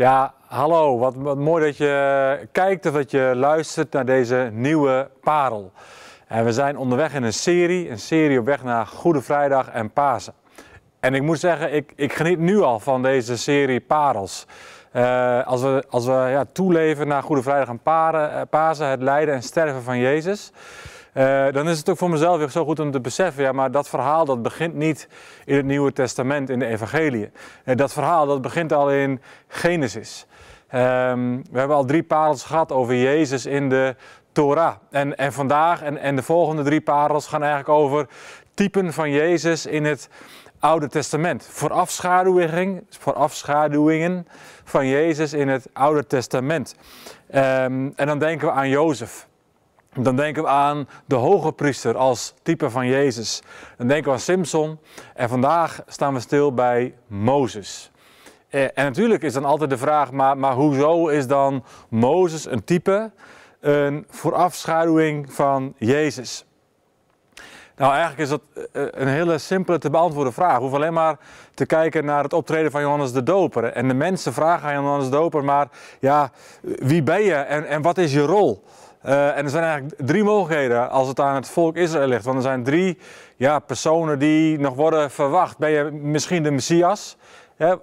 Ja, hallo. Wat, mooi dat je kijkt of dat je luistert naar deze nieuwe parel. En we zijn onderweg in een serie, een serie op weg naar Goede Vrijdag en Pasen. En ik moet zeggen, ik, ik geniet nu al van deze serie parels. Uh, als we, als we ja, toeleven naar Goede Vrijdag en Paren, Pasen, het lijden en sterven van Jezus. Uh, dan is het ook voor mezelf weer zo goed om te beseffen, ja, maar dat verhaal dat begint niet in het Nieuwe Testament, in de Evangelie. Uh, dat verhaal dat begint al in Genesis. Um, we hebben al drie parels gehad over Jezus in de Torah. En, en vandaag en, en de volgende drie parels gaan eigenlijk over typen van Jezus in het Oude Testament. Voorafschaduwing, voorafschaduwingen van Jezus in het Oude Testament. Um, en dan denken we aan Jozef. Dan denken we aan de hoge priester als type van Jezus. Dan denken we aan Simpson. En vandaag staan we stil bij Mozes. Eh, en natuurlijk is dan altijd de vraag, maar, maar hoezo is dan Mozes een type, een voorafschaduwing van Jezus? Nou, eigenlijk is dat eh, een hele simpele te beantwoorden vraag. We alleen maar te kijken naar het optreden van Johannes de Doper. En de mensen vragen aan Johannes de Doper, maar ja, wie ben je en, en wat is je rol? Uh, en er zijn eigenlijk drie mogelijkheden als het aan het volk Israël ligt. Want er zijn drie ja, personen die nog worden verwacht. Ben je misschien de Messias?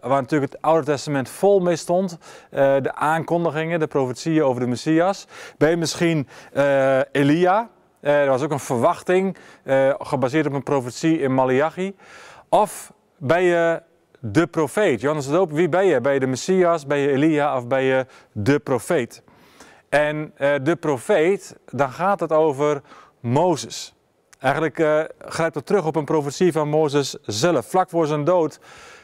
waar natuurlijk het Oude Testament vol mee stond. Uh, de aankondigingen, de profetieën over de Messias. Ben je misschien uh, Elia? er was ook een verwachting gebaseerd op een profetie in Malachi. Of ben je de profeet? Johannes de Doper, wie ben je? Ben je de Messias? Ben je Elia? Of ben je de profeet? En uh, de profeet, dan gaat het over Mozes. Eigenlijk uh, grijpt het terug op een profetie van Mozes zelf. Vlak voor zijn dood,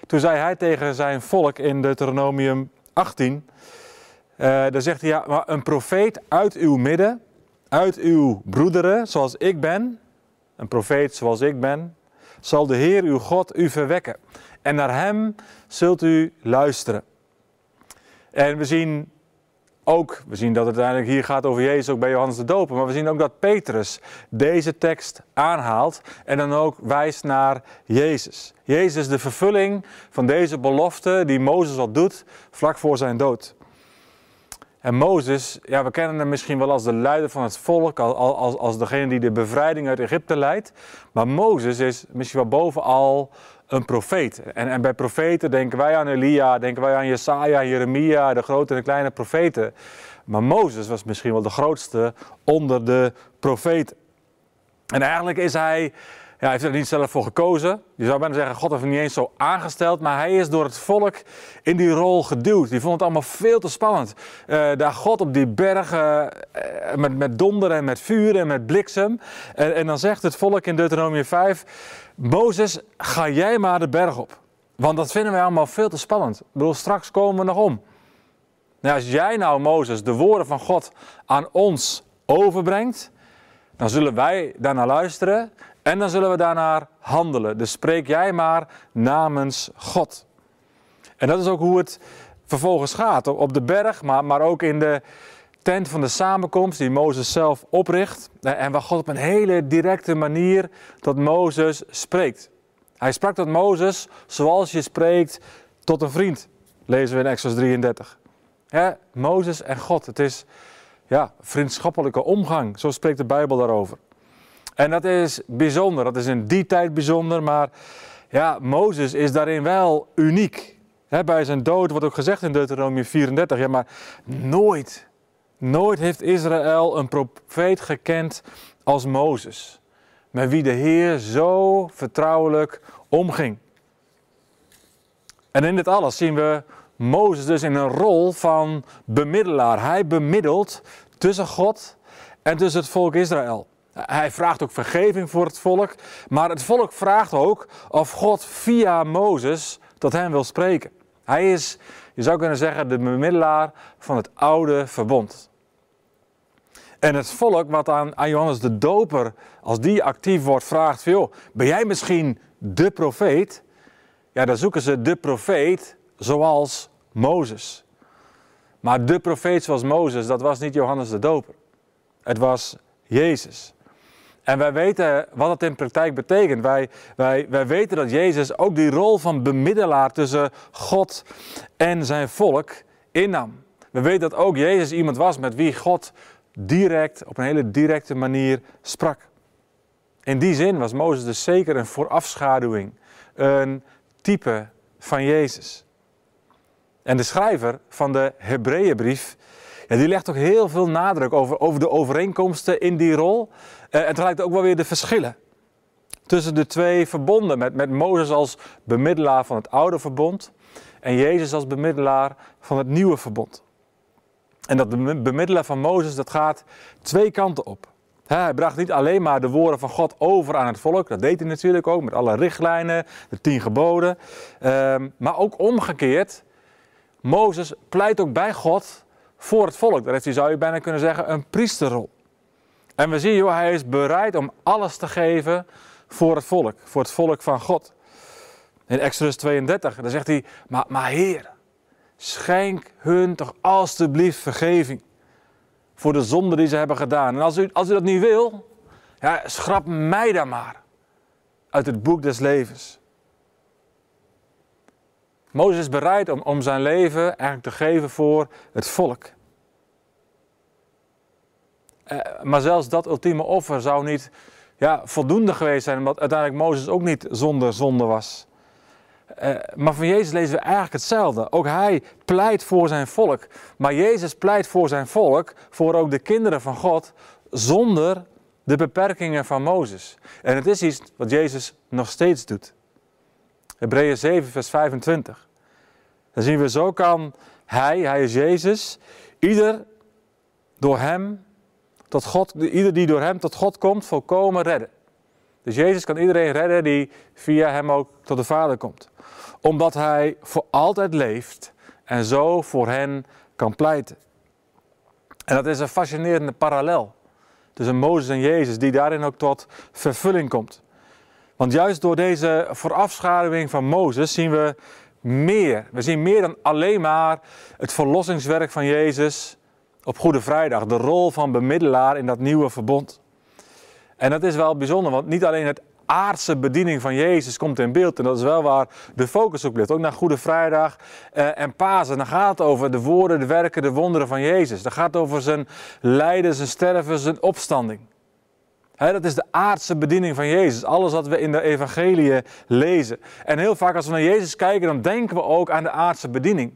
toen zei hij tegen zijn volk in Deuteronomium 18. Uh, daar zegt hij, ja, maar een profeet uit uw midden, uit uw broederen, zoals ik ben, een profeet zoals ik ben, zal de Heer uw God u verwekken. En naar hem zult u luisteren. En we zien ook, we zien dat het uiteindelijk hier gaat over Jezus ook bij Johannes de Doper, maar we zien ook dat Petrus deze tekst aanhaalt en dan ook wijst naar Jezus. Jezus de vervulling van deze belofte die Mozes al doet vlak voor zijn dood. En Mozes, ja, we kennen hem misschien wel als de leider van het volk, als, als degene die de bevrijding uit Egypte leidt. Maar Mozes is misschien wel bovenal een profeet. En, en bij profeten denken wij aan Elia, denken wij aan Jesaja, Jeremia, de grote en kleine profeten. Maar Mozes was misschien wel de grootste onder de profeten. En eigenlijk is hij ja, hij heeft er niet zelf voor gekozen. Je zou bijna zeggen, God heeft hem niet eens zo aangesteld. Maar hij is door het volk in die rol geduwd. Die vond het allemaal veel te spannend. Uh, daar God op die bergen uh, met, met donder en met vuur en met bliksem. En, en dan zegt het volk in Deuteronomie 5... Mozes, ga jij maar de berg op. Want dat vinden wij allemaal veel te spannend. Ik bedoel, straks komen we nog om. Nou, als jij nou, Mozes, de woorden van God aan ons overbrengt... dan zullen wij daarnaar luisteren en dan zullen we daarnaar handelen. Dus spreek jij maar namens God. En dat is ook hoe het vervolgens gaat. Op de berg, maar, maar ook in de tent van de samenkomst die Mozes zelf opricht. En waar God op een hele directe manier tot Mozes spreekt. Hij sprak tot Mozes zoals je spreekt tot een vriend. Lezen we in Exodus 33. Ja, Mozes en God. Het is ja, vriendschappelijke omgang. Zo spreekt de Bijbel daarover. En dat is bijzonder, dat is in die tijd bijzonder, maar ja, Mozes is daarin wel uniek. bij zijn dood wordt ook gezegd in Deuteronomie 34, ja, maar nooit, nooit heeft Israël een profeet gekend als Mozes. Met wie de Heer zo vertrouwelijk omging. En in dit alles zien we Mozes dus in een rol van bemiddelaar. Hij bemiddelt tussen God en tussen het volk Israël. Hij vraagt ook vergeving voor het volk, maar het volk vraagt ook of God via Mozes tot hen wil spreken. Hij is, je zou kunnen zeggen, de bemiddelaar van het oude verbond. En het volk wat aan, Johannes de Doper, als die actief wordt, vraagt: joh, ben jij misschien de profeet? Ja, dan zoeken ze de profeet zoals Mozes. Maar de profeet zoals Mozes, dat was niet Johannes de Doper. Het was Jezus. En wij weten wat het in praktijk betekent. Wij, wij, wij weten dat Jezus ook die rol van bemiddelaar tussen God en zijn volk innam. We weten dat ook Jezus iemand was met wie God direct, op een hele directe manier sprak. In die zin was Mozes dus zeker een voorafschaduwing, een type van Jezus. En de schrijver van de Hebreeënbrief, die legt ook heel veel nadruk over, over de overeenkomsten in die rol. Uh, en tegelijk ook wel weer de verschillen tussen de twee verbonden. Met, met Mozes als bemiddelaar van het oude verbond en Jezus als bemiddelaar van het nieuwe verbond. En dat bemiddelen van Mozes, dat gaat twee kanten op. Hij bracht niet alleen maar de woorden van God over aan het volk, dat deed hij natuurlijk ook met alle richtlijnen, de tien geboden. Ehm, maar ook omgekeerd, Mozes pleit ook bij God voor het volk. Daar heeft hij, zou je bijna kunnen zeggen, een priesterrol. En we zien, joh, hij is bereid om alles te geven voor het volk, voor het volk van God. In Exodus 32, dan zegt hij, maar, maar Heer, schenk hun toch alstublieft vergeving voor de zonde die ze hebben gedaan. En als u, als u dat niet wil, ja, schrap mij dan maar uit het boek des levens. Mozes is bereid om, om zijn leven eigenlijk te geven voor het volk. Eh, maar zelfs dat ultieme offer zou niet ja, voldoende geweest zijn, omdat uiteindelijk Mozes ook niet zonder zonde was. Uh, maar van Jezus lezen we eigenlijk hetzelfde. Ook hij pleit voor zijn volk. Maar Jezus pleit voor zijn volk, voor ook de kinderen van God, zonder de beperkingen van Mozes. En het is iets wat Jezus nog steeds doet. Hebreeën 7, vers 25. Dan zien we, zo kan hij, hij is Jezus, ieder door hem tot God, ieder die door hem tot God komt, volkomen redden. Dus Jezus kan iedereen redden die via hem ook tot de Vader komt. Omdat hij voor altijd leeft en zo voor hen kan pleiten. En dat is een fascinerende parallel tussen Mozes en Jezus, die daarin ook tot vervulling komt. Want juist door deze voorafschaduwing van Mozes zien we meer. We zien meer dan alleen maar het verlossingswerk van Jezus op Goede Vrijdag, de rol van bemiddelaar in dat nieuwe verbond. En dat is wel bijzonder, want niet alleen het aardse bediening van Jezus komt in beeld. En dat is wel waar de focus op ligt. Ook naar Goede Vrijdag eh, en Pasen. Dan gaat het over de woorden, de werken, de wonderen van Jezus. Dan gaat het over zijn lijden, zijn sterven, zijn opstanding. Dat is de aardse bediening van Jezus. Alles wat we in de evangelie lezen. En heel vaak als we naar Jezus kijken, dan denken we ook aan de aardse bediening.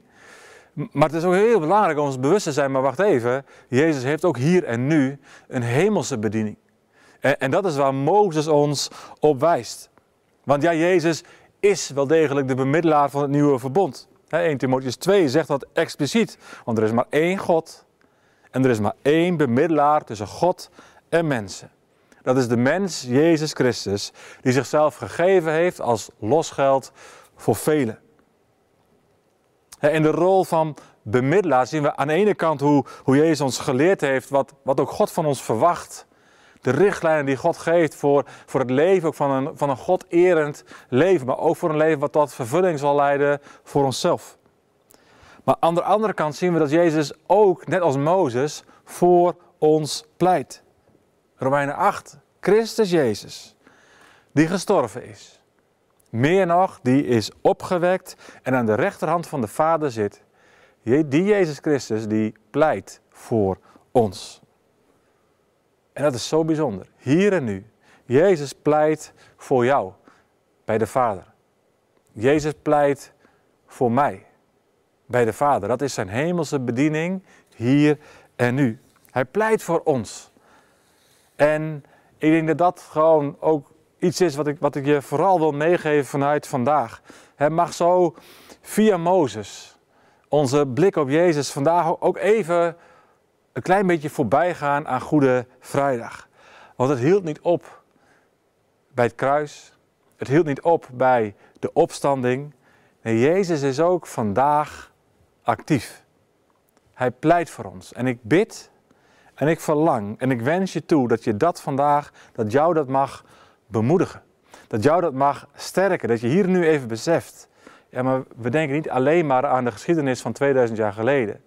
Maar het is ook heel belangrijk om ons bewust te zijn, maar wacht even, Jezus heeft ook hier en nu een hemelse bediening. En, en dat is waar Mozes ons op wijst. Want ja, Jezus is wel degelijk de bemiddelaar van het nieuwe verbond. 1 Timotheus 2 zegt dat expliciet, want er is maar één God en er is maar één bemiddelaar tussen God en mensen. Dat is de mens, Jezus Christus, die zichzelf gegeven heeft als losgeld voor velen. In de rol van bemiddelaar zien we aan de ene kant hoe, hoe Jezus ons geleerd heeft, wat, wat ook God van ons verwacht. De richtlijnen die God geeft voor, voor het leven ook van een, van een God-erend leven, maar ook voor een leven wat tot vervulling zal leiden voor onszelf. Maar aan de andere kant zien we dat Jezus ook, net als Mozes, voor ons pleit. Romeinen 8, Christus Jezus, die gestorven is meer nog, die is opgewekt en aan de rechterhand van de Vader zit. Die Jezus Christus, die pleit voor ons. En dat is zo bijzonder. Hier en nu. Jezus pleit voor jou bij de Vader. Jezus pleit voor mij bij de Vader. Dat is zijn hemelse bediening hier en nu. Hij pleit voor ons. En ik denk dat dat gewoon ook iets is wat ik, wat ik je vooral wil meegeven vanuit vandaag. Het mag zo via Mozes onze blik op Jezus vandaag ook even een klein beetje voorbij gaan aan Goede Vrijdag. Want het hield niet op bij het kruis. Het hield niet op bij de opstanding. Nee, Jezus is ook vandaag actief. Hij pleit voor ons. En ik bid en ik verlang en ik wens je toe dat je dat vandaag, dat jou dat mag bemoedigen. Dat jou dat mag sterken, dat je hier nu even beseft. Ja, maar we denken niet alleen maar aan de geschiedenis van 2000 jaar geleden.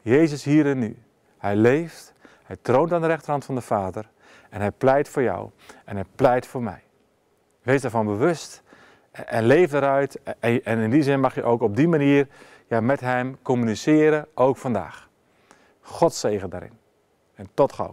Jezus hier en nu. Hij leeft, hij troont aan de rechterhand van de Vader en hij pleit voor jou en hij pleit voor mij. Wees daarvan bewust en leef eruit. En in die zin mag je ook op die manier ja, met Hem communiceren, ook vandaag. God zegen daarin. En tot gauw.